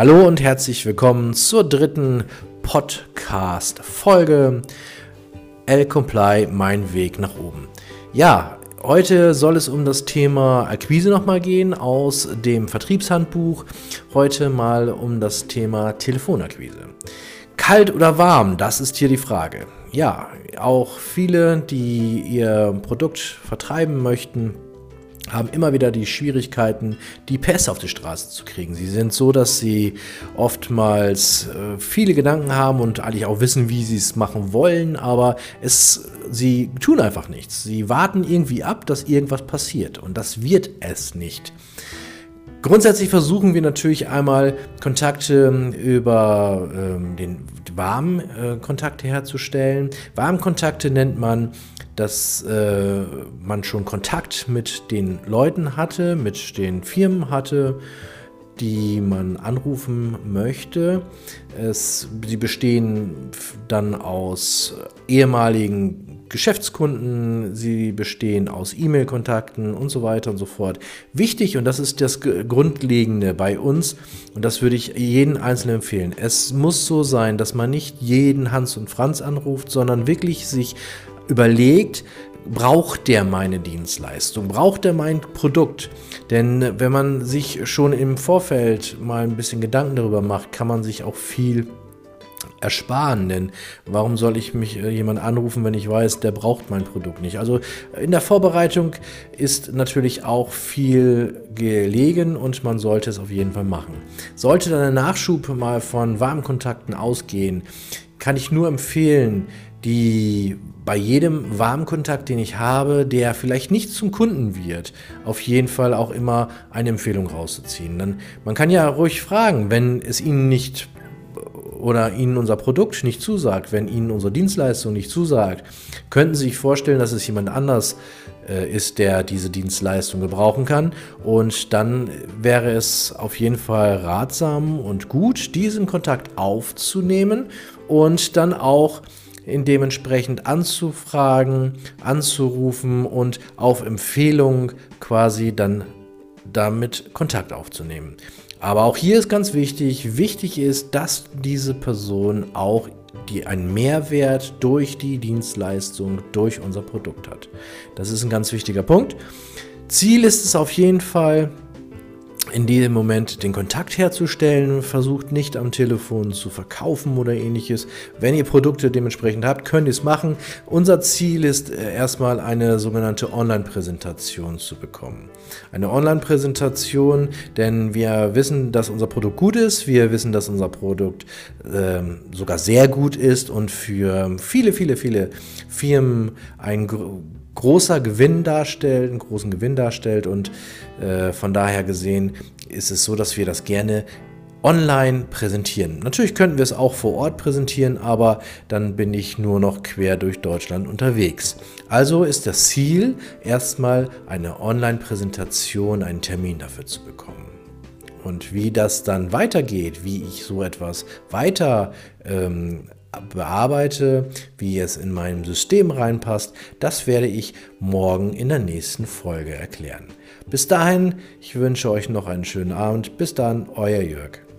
Hallo und herzlich willkommen zur dritten Podcast-Folge L-Comply, mein Weg nach oben. Ja, heute soll es um das Thema Akquise nochmal gehen aus dem Vertriebshandbuch. Heute mal um das Thema Telefonakquise. Kalt oder warm, das ist hier die Frage. Ja, auch viele, die ihr Produkt vertreiben möchten, haben immer wieder die Schwierigkeiten, die Pässe auf die Straße zu kriegen. Sie sind so, dass sie oftmals äh, viele Gedanken haben und eigentlich auch wissen, wie sie es machen wollen, aber es, sie tun einfach nichts. Sie warten irgendwie ab, dass irgendwas passiert und das wird es nicht. Grundsätzlich versuchen wir natürlich einmal Kontakte ähm, über ähm, den warmen äh, herzustellen. Warmkontakte nennt man, dass äh, man schon Kontakt mit den Leuten hatte, mit den Firmen hatte, die man anrufen möchte. Es, sie bestehen dann aus ehemaligen Geschäftskunden, sie bestehen aus E-Mail-Kontakten und so weiter und so fort. Wichtig, und das ist das Grundlegende bei uns, und das würde ich jeden Einzelnen empfehlen, es muss so sein, dass man nicht jeden Hans und Franz anruft, sondern wirklich sich überlegt, braucht der meine Dienstleistung, braucht er mein Produkt? Denn wenn man sich schon im Vorfeld mal ein bisschen Gedanken darüber macht, kann man sich auch viel ersparen. Denn warum soll ich mich äh, jemand anrufen, wenn ich weiß, der braucht mein Produkt nicht? Also in der Vorbereitung ist natürlich auch viel gelegen und man sollte es auf jeden Fall machen. Sollte dann der Nachschub mal von Warmkontakten ausgehen, kann ich nur empfehlen, die bei jedem Warmkontakt, den ich habe, der vielleicht nicht zum Kunden wird, auf jeden Fall auch immer eine Empfehlung rauszuziehen. Dann, man kann ja ruhig fragen, wenn es Ihnen nicht oder Ihnen unser Produkt nicht zusagt, wenn Ihnen unsere Dienstleistung nicht zusagt, könnten Sie sich vorstellen, dass es jemand anders äh, ist, der diese Dienstleistung gebrauchen kann. Und dann wäre es auf jeden Fall ratsam und gut, diesen Kontakt aufzunehmen und dann auch dementsprechend anzufragen, anzurufen und auf Empfehlung quasi dann damit Kontakt aufzunehmen. Aber auch hier ist ganz wichtig, wichtig ist, dass diese Person auch die einen Mehrwert durch die Dienstleistung, durch unser Produkt hat. Das ist ein ganz wichtiger Punkt. Ziel ist es auf jeden Fall, in diesem Moment den Kontakt herzustellen, versucht nicht am Telefon zu verkaufen oder ähnliches. Wenn ihr Produkte dementsprechend habt, könnt ihr es machen. Unser Ziel ist äh, erstmal eine sogenannte Online-Präsentation zu bekommen. Eine Online-Präsentation, denn wir wissen, dass unser Produkt gut ist, wir wissen, dass unser Produkt äh, sogar sehr gut ist und für viele, viele, viele Firmen ein großer Gewinn darstellt, einen großen Gewinn darstellt und äh, von daher gesehen ist es so, dass wir das gerne online präsentieren. Natürlich könnten wir es auch vor Ort präsentieren, aber dann bin ich nur noch quer durch Deutschland unterwegs. Also ist das Ziel, erstmal eine Online-Präsentation, einen Termin dafür zu bekommen. Und wie das dann weitergeht, wie ich so etwas weiter ähm, bearbeite, wie es in meinem System reinpasst, das werde ich morgen in der nächsten Folge erklären. Bis dahin, ich wünsche euch noch einen schönen Abend. Bis dann, euer Jörg.